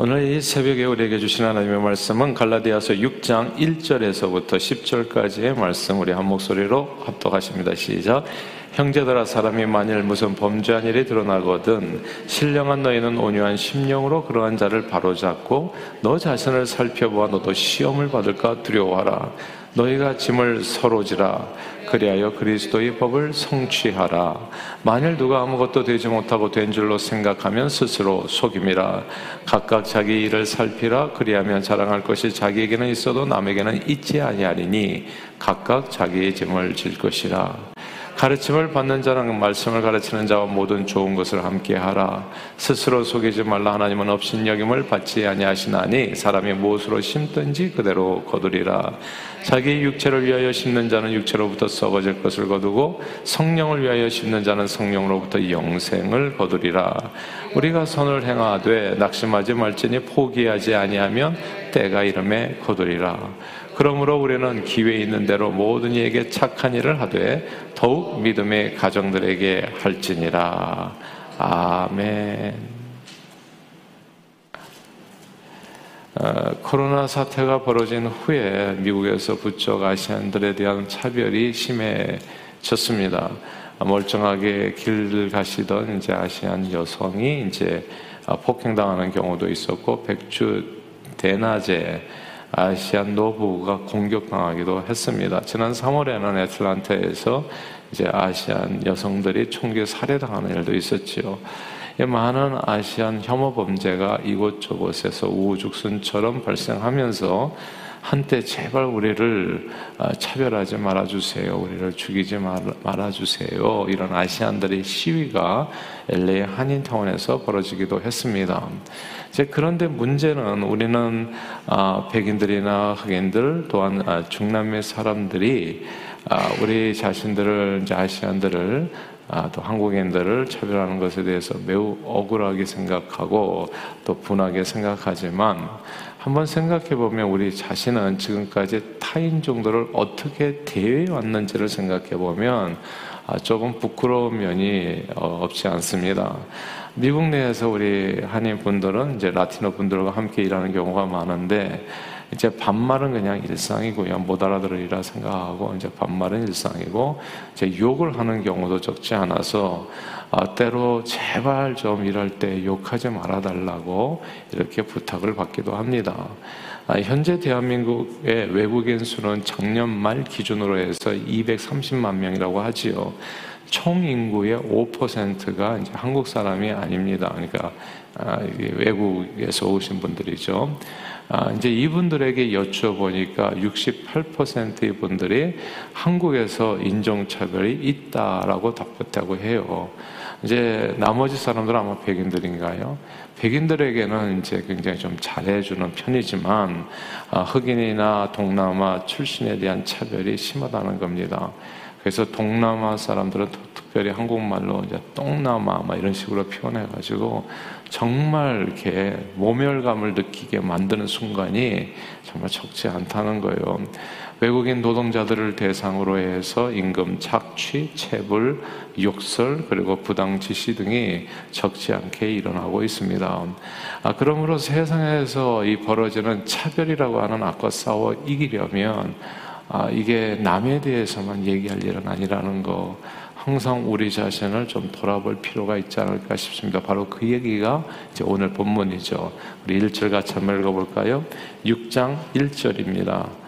오늘 이 새벽에 우리에게 주신 하나님의 말씀은 갈라디아서 6장 1절에서부터 10절까지의 말씀 우리 한 목소리로 합독하십니다. 시작. 형제들아 사람이 만일 무슨 범죄한 일이 드러나거든 신령한 너희는 온유한 심령으로 그러한 자를 바로잡고 너 자신을 살펴보아 너도 시험을 받을까 두려워하라. 너희가 짐을 서로 지라. 그리하여 그리스도의 법을 성취하라. 만일 누가 아무것도 되지 못하고 된 줄로 생각하면 스스로 속임이라. 각각 자기 일을 살피라. 그리하면 자랑할 것이 자기에게는 있어도 남에게는 있지 아니하리니 각각 자기의 짐을 질 것이라 가르침을 받는 자는 말씀을 가르치는 자와 모든 좋은 것을 함께 하라. 스스로 속이지 말라 하나님은 업신여김을 받지 아니하시나니 사람이 무엇으로 심든지 그대로 거두리라. 자기 육체를 위하여 심는 자는 육체로부터 썩어질 것을 거두고 성령을 위하여 심는 자는 성령으로부터 영생을 거두리라. 우리가 선을 행하되 낙심하지 말지니 포기하지 아니하면 때가 이름에 거두리라. 그러므로 우리는 기회 있는 대로 모든 이에게 착한 일을 하되 더욱 믿음의 가정들에게 할지니라. 아멘. 어, 코로나 사태가 벌어진 후에 미국에서 부쩍 아시안들에 대한 차별이 심해졌습니다. 멀쩡하게 길 가시던 이제 아시안 여성이 이제 폭행당하는 경우도 있었고 백주 대낮에 아시안 노부가 공격당하기도 했습니다. 지난 3월에는 애틀란타에서 이제 아시안 여성들이 총기 살해당하는 일도 있었지요. 많은 아시안 혐오 범죄가 이곳저곳에서 우후죽순처럼 발생하면서 한때 제발 우리를 아, 차별하지 말아주세요. 우리를 죽이지 말아주세요. 이런 아시안들의 시위가 LA 한인타운에서 벌어지기도 했습니다. 그런데 문제는 우리는 아, 백인들이나 흑인들 또한 아, 중남미 사람들이 우리 자신들을 이제 아시안들을 또 한국인들을 차별하는 것에 대해서 매우 억울하게 생각하고 또 분하게 생각하지만 한번 생각해 보면 우리 자신은 지금까지 타인 정도를 어떻게 대해 왔는지를 생각해 보면 아, 조금 부끄러운 면이 어, 없지 않습니다. 미국 내에서 우리 한인 분들은 이제 라티노 분들과 함께 일하는 경우가 많은데 이제 반말은 그냥 일상이고요. 못 알아들으리라 생각하고 이제 반말은 일상이고 이제 욕을 하는 경우도 적지 않아서 아, 때로 제발 좀 일할 때 욕하지 말아달라고 이렇게 부탁을 받기도 합니다. 아, 현재 대한민국의 외국인 수는 작년 말 기준으로 해서 230만 명이라고 하지요. 총 인구의 5%가 이제 한국 사람이 아닙니다. 그러니까 아, 외국에서 오신 분들이죠. 아, 이제 이분들에게 여쭤보니까 68%의 분들이 한국에서 인종차별이 있다라고 답했다고 해요. 이제 나머지 사람들은 아마 백인들인가요? 백인들에게는 이제 굉장히 좀 잘해주는 편이지만 아, 흑인이나 동남아 출신에 대한 차별이 심하다는 겁니다. 그래서 동남아 사람들은 특별히 한국말로 이제 똥남아 막 이런 식으로 표현해가지고 정말 이렇게 모멸감을 느끼게 만드는 순간이 정말 적지 않다는 거예요. 외국인 노동자들을 대상으로 해서 임금 착취, 체불, 욕설 그리고 부당 지시 등이 적지 않게 일어나고 있습니다. 아, 그러므로 세상에서 이 벌어지는 차별이라고 하는 악과 싸워 이기려면 아, 이게 남에 대해서만 얘기할 일은 아니라는 거 항상 우리 자신을 좀 돌아볼 필요가 있지 않을까 싶습니다. 바로 그 얘기가 이제 오늘 본문이죠. 우리 1절 같이 한번 읽어볼까요? 6장 1절입니다.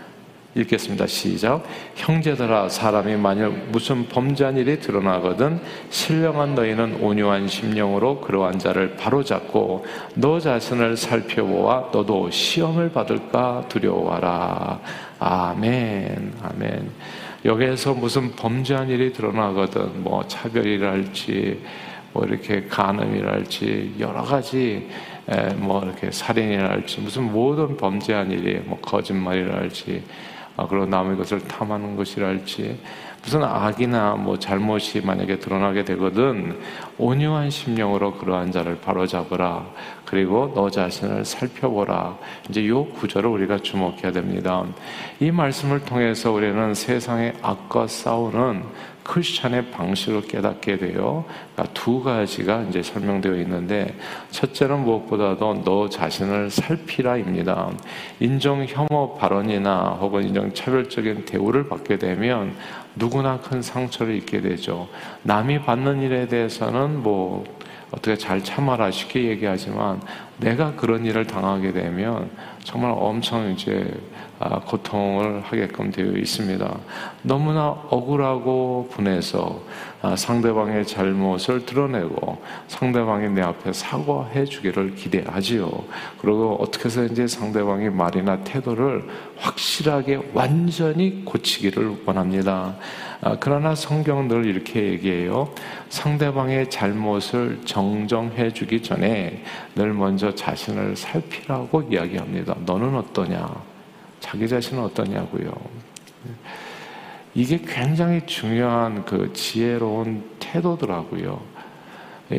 읽겠습니다. 시작. 형제들아 사람이 만일 무슨 범죄한 일이 드러나거든 신령한 너희는 온유한 심령으로 그러한 자를 바로잡고 너 자신을 살펴보아 너도 시험을 받을까 두려워하라. 아멘. 아멘. 여기에서 무슨 범죄한 일이 드러나거든 뭐 차별이랄지 뭐 이렇게 간음이랄지 여러 가지 뭐 이렇게 살인이랄지 무슨 모든 범죄한 일이 뭐 거짓말이랄지 아, 그리고 남의 것을 탐하는 것이랄지 무슨 악이나 뭐 잘못이 만약에 드러나게 되거든 온유한 심령으로 그러한 자를 바로잡으라. 그리고 너 자신을 살펴보라. 이제 이 구절을 우리가 주목해야 됩니다. 이 말씀을 통해서 우리는 세상의 악과 싸우는 크리스찬의 방식을 깨닫게 돼요. 그러니까 두 가지가 이제 설명되어 있는데 첫째는 무엇보다도 너 자신을 살피라입니다. 인종 혐오 발언이나 혹은 인종 차별적인 대우를 받게 되면 누구나 큰 상처를 입게 되죠. 남이 받는 일에 대해서는 뭐 어떻게 잘 참아라 쉽게 얘기하지만 내가 그런 일을 당하게 되면 정말 엄청 이제 아, 고통을 하게끔 되어 있습니다. 너무나 억울하고 분해서 아, 상대방의 잘못을 드러내고 상대방이 내 앞에 사과해 주기를 기대하지요. 그리고 어떻게 해서 이제 상대방의 말이나 태도를 확실하게 완전히 고치기를 원합니다. 아, 그러나 성경 늘 이렇게 얘기해요. 상대방의 잘못을 정정해 주기 전에 늘 먼저 자신을 살피라고 이야기합니다. 너는 어떠냐? 자기 자신은 어떠냐고요. 이게 굉장히 중요한 그 지혜로운 태도더라고요.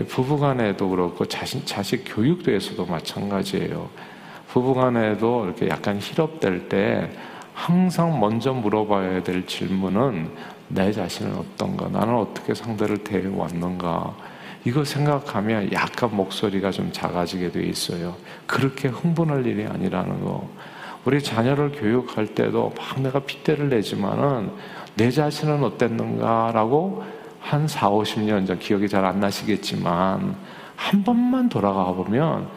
부부간에도 그렇고 자신 자식 교육에서도 마찬가지예요. 부부간에도 이렇게 약간 희럽될 때 항상 먼저 물어봐야 될 질문은 내 자신은 어떤가, 나는 어떻게 상대를 대해왔는가. 이거 생각하면 약간 목소리가 좀 작아지게 돼 있어요. 그렇게 흥분할 일이 아니라는 거. 우리 자녀를 교육할 때도 막 내가 핏대를 내지만은 내 자신은 어땠는가라고 한 4, 50년 전 기억이 잘 안 나시겠지만 한 번만 돌아가 보면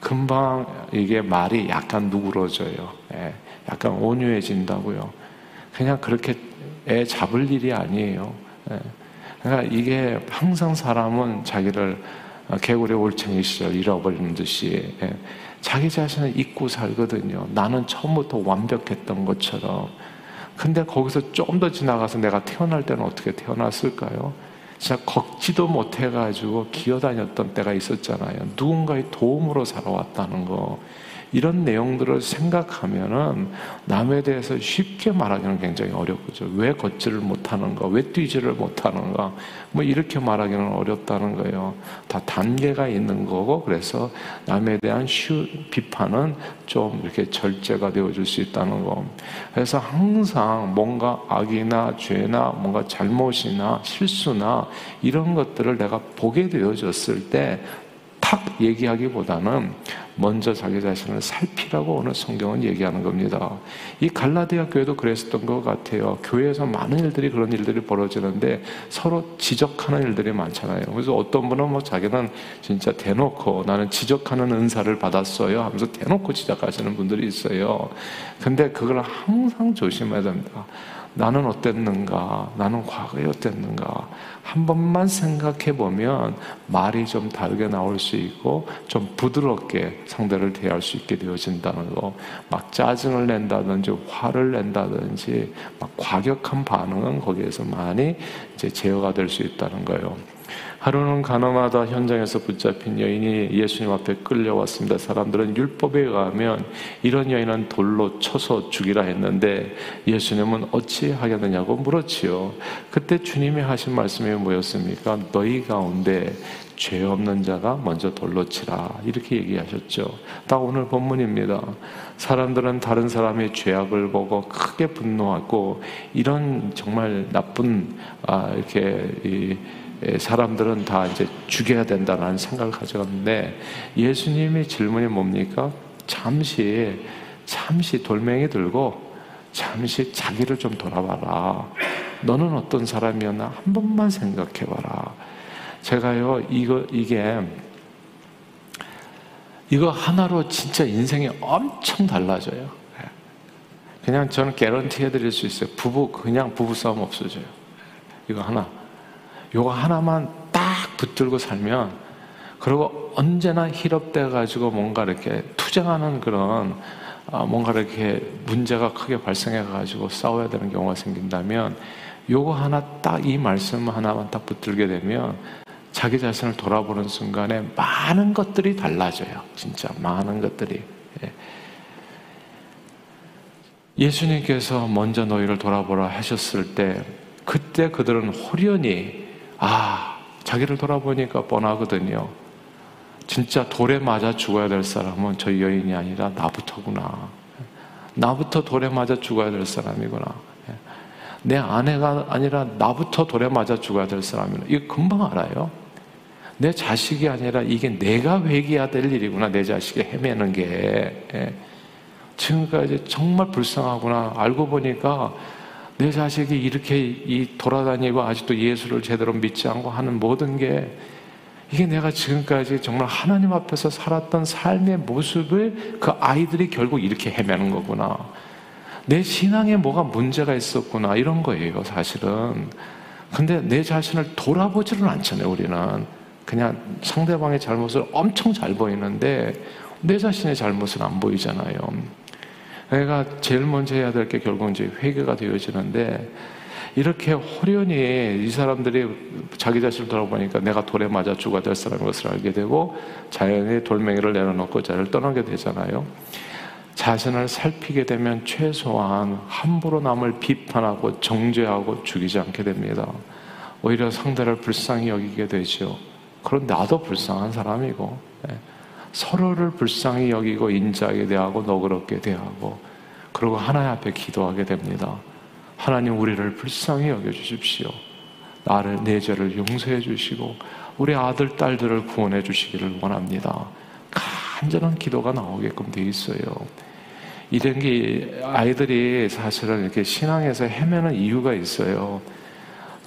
금방 이게 말이 약간 누그러져요. 예, 약간 온유해진다고요. 그냥 그렇게 애 잡을 일이 아니에요. 예. 그러니까 이게 항상 사람은 자기를 개구리 올챙이 시절 잃어버리는 듯이 예. 자기 자신을 잊고 살거든요. 나는 처음부터 완벽했던 것처럼. 근데 거기서 좀 더 지나가서 내가 태어날 때는 어떻게 태어났을까요? 진짜 걷지도 못해가지고 기어다녔던 때가 있었잖아요. 누군가의 도움으로 살아왔다는 거. 이런 내용들을 생각하면은 남에 대해서 쉽게 말하기는 굉장히 어렵죠. 왜 걷지를 못하는가? 왜 뛰지를 못하는가? 뭐 이렇게 말하기는 어렵다는 거예요. 다 단계가 있는 거고 그래서 남에 대한 쉬, 비판은 좀 이렇게 절제가 되어줄 수 있다는 거. 그래서 항상 뭔가 악이나 죄나 뭔가 잘못이나 실수나 이런 것들을 내가 보게 되어졌을 때 탁 얘기하기보다는 먼저 자기 자신을 살피라고 오늘 성경은 얘기하는 겁니다. 이 갈라디아 교회도 그랬었던 것 같아요. 교회에서 많은 일들이 그런 일들이 벌어지는데 서로 지적하는 일들이 많잖아요. 그래서 어떤 분은 뭐 자기는 진짜 대놓고 나는 지적하는 은사를 받았어요 하면서 대놓고 지적하시는 분들이 있어요. 근데 그걸 항상 조심해야 됩니다. 나는 어땠는가? 나는 과거에 어땠는가? 한 번만 생각해 보면 말이 좀 다르게 나올 수 있고 좀 부드럽게 상대를 대할 수 있게 되어진다는 거. 막 짜증을 낸다든지 화를 낸다든지 막 과격한 반응은 거기에서 많이 이제 제어가 될 수 있다는 거예요. 하루는 가나마다 현장에서 붙잡힌 여인이 예수님 앞에 끌려왔습니다. 사람들은 율법에 의하면 이런 여인은 돌로 쳐서 죽이라 했는데 예수님은 어찌 하겠느냐고 물었지요. 그때 주님이 하신 말씀이 뭐였습니까? 너희 가운데 죄 없는 자가 먼저 돌로 치라. 이렇게 얘기하셨죠. 딱 오늘 본문입니다. 사람들은 다른 사람의 죄악을 보고 크게 분노하고 이런 정말 나쁜, 아, 이렇게, 이, 예, 사람들은 다 이제 죽여야 된다는 생각을 가져갔는데 예수님의 질문이 뭡니까? 잠시 잠시 돌멩이 들고 잠시 자기를 좀 돌아봐라. 너는 어떤 사람이었나 한 번만 생각해봐라. 제가요 이거 이게 이거 하나로 진짜 인생이 엄청 달라져요. 예. 그냥 저는 개런티 해드릴 수 있어요. 부부 그냥 부부 싸움 없어져요. 이거 하나. 요거 하나만 딱 붙들고 살면 그리고 언제나 희럽돼 가지고 뭔가 이렇게 투쟁하는 그런 아, 뭔가 이렇게 문제가 크게 발생해 가지고 싸워야 되는 경우가 생긴다면 요거 하나 딱 이 말씀 하나만 딱 붙들게 되면 자기 자신을 돌아보는 순간에 많은 것들이 달라져요. 진짜 많은 것들이. 예. 예수님께서 먼저 너희를 돌아보라 하셨을 때 그때 그들은 호련히 아 자기를 돌아보니까 뻔하거든요. 진짜 돌에 맞아 죽어야 될 사람은 저 여인이 아니라 나부터구나. 나부터 돌에 맞아 죽어야 될 사람이구나. 내 아내가 아니라 나부터 돌에 맞아 죽어야 될 사람이구나. 이거 금방 알아요. 내 자식이 아니라 이게 내가 회개해야 될 일이구나. 내 자식이 헤매는 게. 예. 지금까지 정말 불쌍하구나. 알고 보니까 내 자식이 이렇게 이 돌아다니고 아직도 예수를 제대로 믿지 않고 하는 모든 게 이게 내가 지금까지 정말 하나님 앞에서 살았던 삶의 모습을 그 아이들이 결국 이렇게 헤매는 거구나. 내 신앙에 뭐가 문제가 있었구나. 이런 거예요, 사실은. 근데 내 자신을 돌아보지는 않잖아요, 우리는. 그냥 상대방의 잘못을 엄청 잘 보이는데 내 자신의 잘못은 안 보이잖아요. 내가 제일 먼저 해야 될 게 결국 이제 회개가 되어지는데 이렇게 호련히 이 사람들이 자기 자신을 돌아보니까 내가 돌에 맞아 죽어야 될 사람인 것을 알게 되고 자연히 돌멩이를 내려놓고 자를 떠나게 되잖아요. 자신을 살피게 되면 최소한 함부로 남을 비판하고 정죄하고 죽이지 않게 됩니다. 오히려 상대를 불쌍히 여기게 되죠. 그런 나도 불쌍한 사람이고 예. 서로를 불쌍히 여기고 인자하게 대하고 너그럽게 대하고 그리고 하나님 앞에 기도하게 됩니다. 하나님 우리를 불쌍히 여겨 주십시오. 나를 내 죄를 용서해 주시고 우리 아들 딸들을 구원해 주시기를 원합니다. 간절한 기도가 나오게끔 돼 있어요. 이런 게 아이들이 사실은 이렇게 신앙에서 헤매는 이유가 있어요.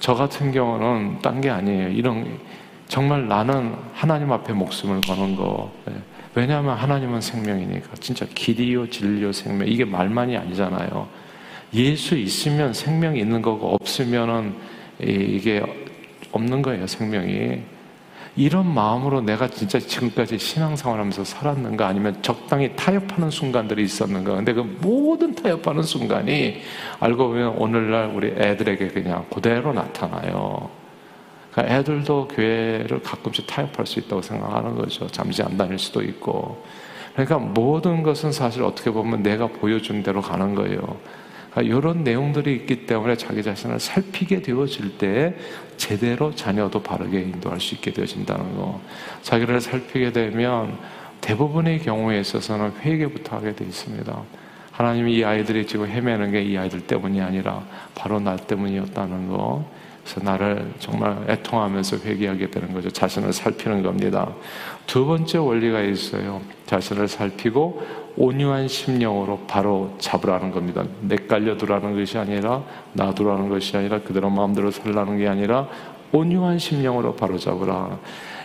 저 같은 경우는 딴 게 아니에요. 이런 정말 나는 하나님 앞에 목숨을 거는 거. 예. 왜냐하면 하나님은 생명이니까. 진짜 길이요, 진리요, 생명. 이게 말만이 아니잖아요. 예수 있으면 생명이 있는 거고, 없으면은 이게 없는 거예요, 생명이. 이런 마음으로 내가 진짜 지금까지 신앙생활 하면서 살았는가 아니면 적당히 타협하는 순간들이 있었는가 근데 그 모든 타협하는 순간이 알고 보면 오늘날 우리 애들에게 그냥 그대로 나타나요. 그러니까 애들도 교회를 가끔씩 타협할 수 있다고 생각하는 거죠. 잠시 안 다닐 수도 있고. 그러니까 모든 것은 사실 어떻게 보면 내가 보여준 대로 가는 거예요. 그러니까 이런 내용들이 있기 때문에 자기 자신을 살피게 되어질 때 제대로 자녀도 바르게 인도할 수 있게 되어진다는 거. 자기를 살피게 되면 대부분의 경우에 있어서는 회개부터 하게 되어 있습니다. 하나님이 이 아이들이 지금 헤매는 게 이 아이들 때문이 아니라 바로 나 때문이었다는 거. 그래서 나를 정말 애통하면서 회개하게 되는 거죠. 자신을 살피는 겁니다. 두 번째 원리가 있어요. 자신을 살피고 온유한 심령으로 바로 잡으라는 겁니다. 내깔려 두라는 것이 아니라 놔두라는 것이 아니라 그대로 마음대로 살라는 게 아니라 온유한 심령으로 바로 잡으라.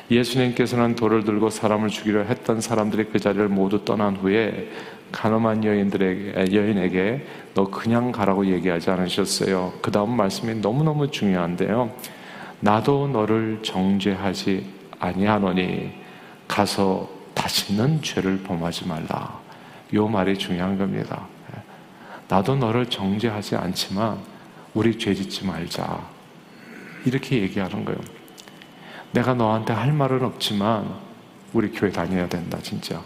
예수님께서는 돌을 들고 사람을 죽이려 했던 사람들이 그 자리를 모두 떠난 후에 가늠한 여인들에게 여인에게 너 그냥 가라고 얘기하지 않으셨어요. 그 다음 말씀이 너무 너무 중요한데요. 나도 너를 정죄하지 아니하노니 가서 다시는 죄를 범하지 말라. 요 말이 중요한 겁니다. 나도 너를 정죄하지 않지만 우리 죄 짓지 말자. 이렇게 얘기하는 거예요. 내가 너한테 할 말은 없지만 우리 교회 다녀야 된다, 진짜.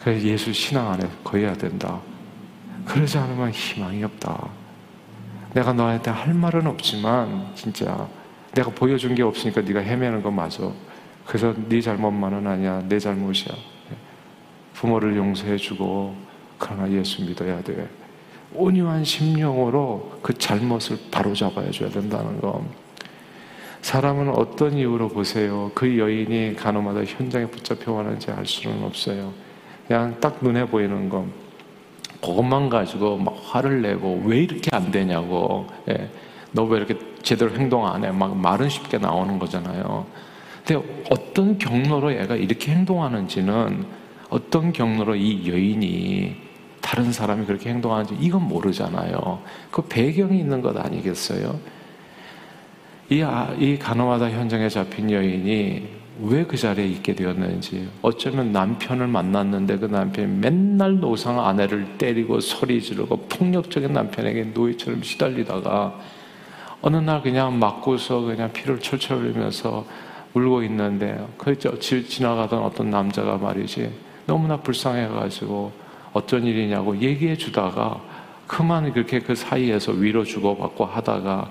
그래서 예수 신앙 안에 거해야 된다. 그러지 않으면 희망이 없다. 내가 너한테 할 말은 없지만 진짜 내가 보여준 게 없으니까 네가 헤매는 건 맞아. 그래서 네 잘못만은 아니야. 내 잘못이야. 부모를 용서해주고 그러나 예수 믿어야 돼. 온유한 심령으로 그 잘못을 바로잡아야 줘야 된다는 거. 사람은 어떤 이유로 보세요. 그 여인이 간호마다 현장에 붙잡혀 가는지 알 수는 없어요. 그냥 딱 눈에 보이는 거 그것만 가지고 막 화를 내고 왜 이렇게 안 되냐고 예. 너왜 이렇게 제대로 행동 안 해? 막 말은 쉽게 나오는 거잖아요. 근데 어떤 경로로 얘가 이렇게 행동하는지는 어떤 경로로 이 여인이 다른 사람이 그렇게 행동하는지 이건 모르잖아요. 그 배경이 있는 것 아니겠어요? 이, 아, 이 간호하다 현장에 잡힌 여인이 왜 그 자리에 있게 되었는지 어쩌면 남편을 만났는데 그 남편이 맨날 노상 아내를 때리고 소리 지르고 폭력적인 남편에게 노예처럼 시달리다가 어느 날 그냥 맞고서 그냥 피를 철철 흘리면서 울고 있는데 그 지나가던 어떤 남자가 말이지 너무나 불쌍해가지고 어떤 일이냐고 얘기해 주다가 그만 그렇게 그 사이에서 위로 주고받고 하다가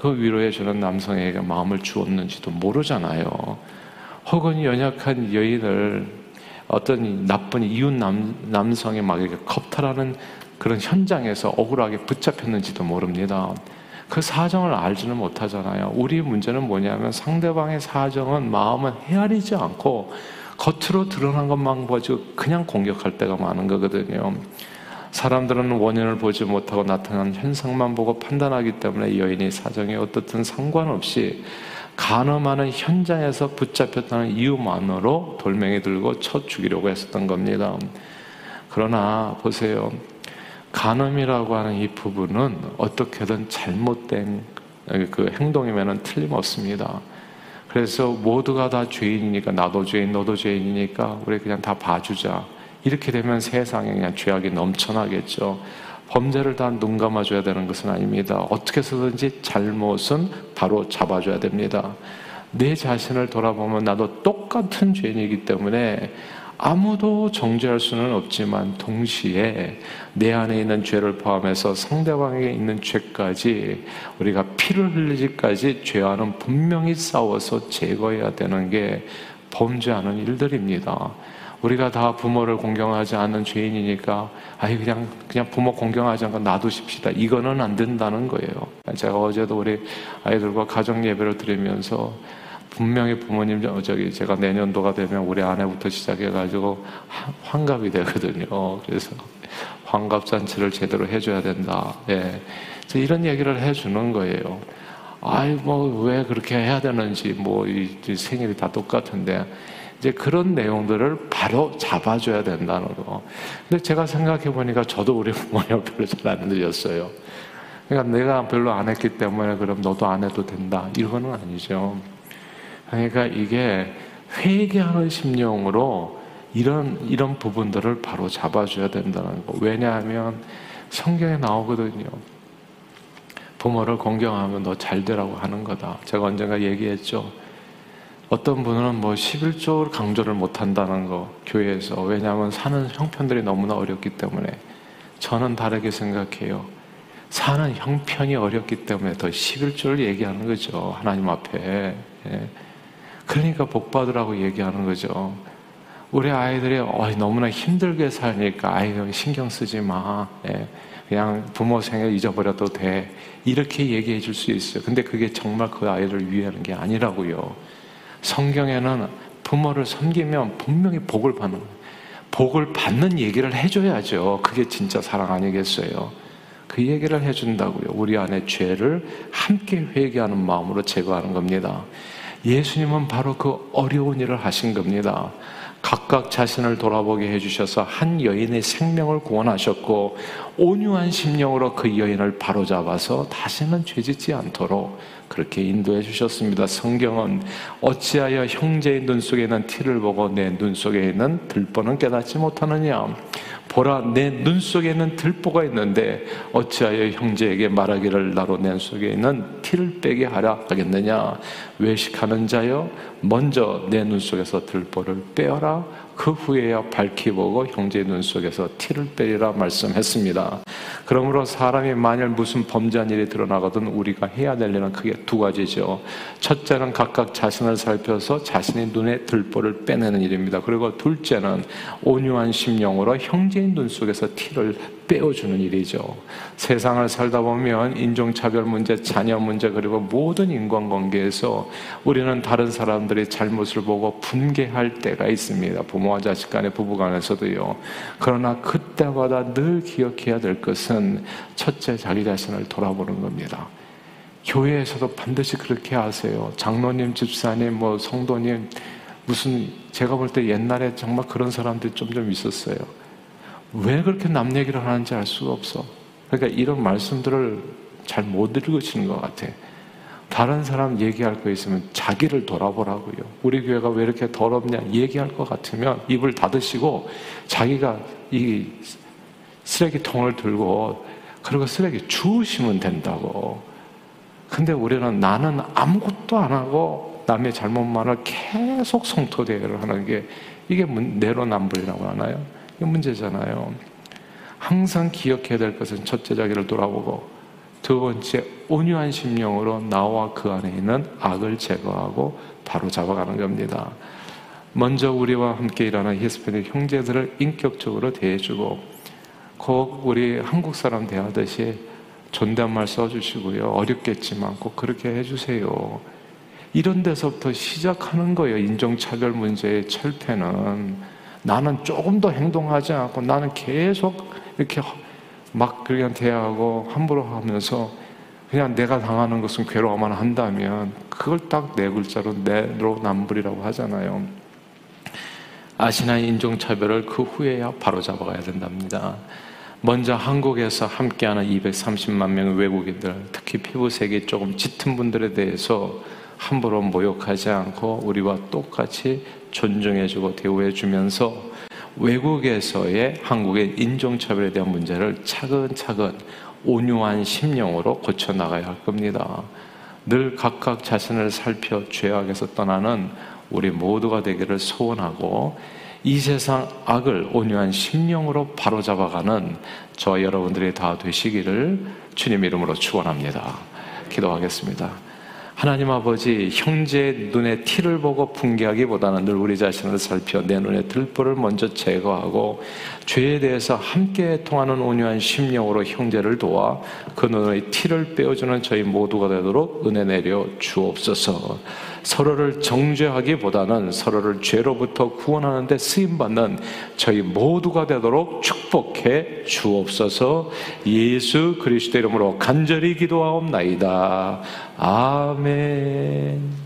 그 위로해 주는 남성에게 마음을 주었는지도 모르잖아요. 혹은 연약한 여인을 어떤 나쁜 이웃 남, 남성의 막 이렇게 겁탈하는 그런 현장에서 억울하게 붙잡혔는지도 모릅니다. 그 사정을 알지는 못하잖아요. 우리 문제는 뭐냐면 상대방의 사정은 마음은 헤아리지 않고 겉으로 드러난 것만 보지 그냥 공격할 때가 많은 거거든요. 사람들은 원인을 보지 못하고 나타난 현상만 보고 판단하기 때문에 여인이 사정에 어떻든 상관없이 간음하는 현장에서 붙잡혔다는 이유만으로 돌멩이 들고 쳐 죽이려고 했었던 겁니다. 그러나 보세요. 간음이라고 하는 이 부분은 어떻게든 잘못된 그 행동이면 틀림없습니다. 그래서 모두가 다 죄인이니까 나도 죄인, 너도 죄인이니까 우리 그냥 다 봐주자. 이렇게 되면 세상에 그냥 죄악이 넘쳐나겠죠. 범죄를 다 눈 감아줘야 되는 것은 아닙니다. 어떻게 해서든지 잘못은 바로 잡아줘야 됩니다. 내 자신을 돌아보면 나도 똑같은 죄인이기 때문에 아무도 정죄할 수는 없지만 동시에 내 안에 있는 죄를 포함해서 상대방에게 있는 죄까지 우리가 피를 흘리기까지 죄와는 분명히 싸워서 제거해야 되는 게 범죄하는 일들입니다. 우리가 다 부모를 공경하지 않는 죄인이니까 아이 그냥 그냥 부모 공경하지 않고 놔두십시다. 이거는 안 된다는 거예요. 제가 어제도 우리 아이들과 가정 예배를 드리면서 분명히 부모님 저기 제가 내년도가 되면 우리 아내부터 시작해가지고 환갑이 되거든요. 그래서 환갑 잔치를 제대로 해줘야 된다. 예, 이런 얘기를 해주는 거예요. 아이 뭐 왜 그렇게 해야 되는지 뭐 이 생일이 다 똑같은데 이제 그런 내용들을 바로 잡아줘야 된다는 거. 근데 제가 생각해 보니까 저도 우리 부모님 별로 잘 안 들렸어요. 그러니까 내가 별로 안 했기 때문에 그럼 너도 안 해도 된다. 이거는 아니죠. 그러니까 이게 회개하는 심령으로 이런 이런 부분들을 바로 잡아줘야 된다는 거. 왜냐하면 성경에 나오거든요. 부모를 공경하면 너 잘 되라고 하는 거다. 제가 언젠가 얘기했죠. 어떤 분은 뭐 11조를 강조를 못 한다는 거, 교회에서. 왜냐하면 사는 형편들이 너무나 어렵기 때문에. 저는 다르게 생각해요. 사는 형편이 어렵기 때문에 더 11조를 얘기하는 거죠. 하나님 앞에. 예. 그러니까 복 받으라고 얘기하는 거죠. 우리 아이들이 어, 너무나 힘들게 살니까 아이 신경 쓰지 마. 예. 그냥 부모 생을 잊어버려도 돼. 이렇게 얘기해 줄 수 있어요. 근데 그게 정말 그 아이를 위하는 게 아니라고요. 성경에는 부모를 섬기면 분명히 복을 받는 복을 받는 얘기를 해줘야죠. 그게 진짜 사랑 아니겠어요? 그 얘기를 해준다고요. 우리 안에 죄를 함께 회개하는 마음으로 제거하는 겁니다. 예수님은 바로 그 어려운 일을 하신 겁니다. 각각 자신을 돌아보게 해주셔서 한 여인의 생명을 구원하셨고 온유한 심령으로 그 여인을 바로잡아서 다시는 죄짓지 않도록 그렇게 인도해 주셨습니다. 성경은 어찌하여 형제의 눈 속에 있는 티를 보고 내 눈 속에 있는 들보는 깨닫지 못하느냐? 보라 내 눈 속에 있는 들보가 있는데 어찌하여 형제에게 말하기를 나로 내 속에 있는 티를 빼게 하라 하겠느냐? 외식하는 자여 먼저 내 눈 속에서 들보를 빼어라 그 후에야 밝히 보고 형제의 눈 속에서 티를 빼리라 말씀했습니다. 그러므로 사람이 만일 무슨 범죄한 일이 드러나거든 우리가 해야 될 일은 크게 두 가지죠. 첫째는 각각 자신을 살펴서 자신의 눈에 들보를 빼내는 일입니다. 그리고 둘째는 온유한 심령으로 형제의 눈 속에서 티를 빼어주는 일이죠. 세상을 살다 보면 인종차별 문제, 자녀 문제, 그리고 모든 인간관계에서 우리는 다른 사람들의 잘못을 보고 분개할 때가 있습니다. 부모와 자식 간에 부부 간에서도요. 그러나 그때마다 늘 기억해야 될 것은 첫째 자기 자신을 돌아보는 겁니다. 교회에서도 반드시 그렇게 하세요. 장로님, 집사님, 뭐 성도님, 무슨 제가 볼 때 옛날에 정말 그런 사람들이 좀 좀 있었어요. 왜 그렇게 남 얘기를 하는지 알 수가 없어. 그러니까 이런 말씀들을 잘 못 읽으시는 것 같아. 다른 사람 얘기할 거 있으면 자기를 돌아보라고요. 우리 교회가 왜 이렇게 더럽냐 얘기할 것 같으면 입을 닫으시고 자기가 이 쓰레기통을 들고 그리고 쓰레기 주우시면 된다고. 근데 우리는 나는 아무것도 안 하고 남의 잘못만을 계속 성토대회를 하는 게 이게 내로남불이라고 하나요? 이게 문제잖아요. 항상 기억해야 될 것은 첫째 자기를 돌아보고 두 번째 온유한 심령으로 나와 그 안에 있는 악을 제거하고 바로 잡아가는 겁니다. 먼저 우리와 함께 일하는 히스패닉 형제들을 인격적으로 대해주고 꼭 우리 한국 사람 대하듯이 존댓말 써주시고요. 어렵겠지만 꼭 그렇게 해주세요. 이런 데서부터 시작하는 거예요. 인종차별 문제의 철폐는. 나는 조금 더 행동하지 않고 나는 계속 이렇게 막 그냥 대하고 함부로 하면서 그냥 내가 당하는 것은 괴로워만 한다면 그걸 딱 네 글자로 내로남불이라고 하잖아요. 아시나 인종차별을 그 후에야 바로 잡아가야 된답니다. 먼저 한국에서 함께하는 230만 명의 외국인들, 특히 피부색이 조금 짙은 분들에 대해서 함부로 모욕하지 않고 우리와 똑같이 존중해주고 대우해주면서 외국에서의 한국의 인종차별에 대한 문제를 차근차근 온유한 심령으로 고쳐나가야 할 겁니다. 늘 각각 자신을 살펴 죄악에서 떠나는 우리 모두가 되기를 소원하고 이 세상 악을 온유한 심령으로 바로잡아가는 저 여러분들이 다 되시기를 주님 이름으로 축원합니다. 기도하겠습니다. 하나님 아버지 형제의 눈에 티를 보고 분개하기보다는 늘 우리 자신을 살펴 내 눈에 들보를 먼저 제거하고 죄에 대해서 함께 통하는 온유한 심령으로 형제를 도와 그 눈의 티를 빼어주는 저희 모두가 되도록 은혜 내려 주옵소서. 서로를 정죄하기보다는 서로를 죄로부터 구원하는 데 쓰임받는 저희 모두가 되도록 축복해 주옵소서 예수 그리스도 이름으로 간절히 기도하옵나이다. 아멘.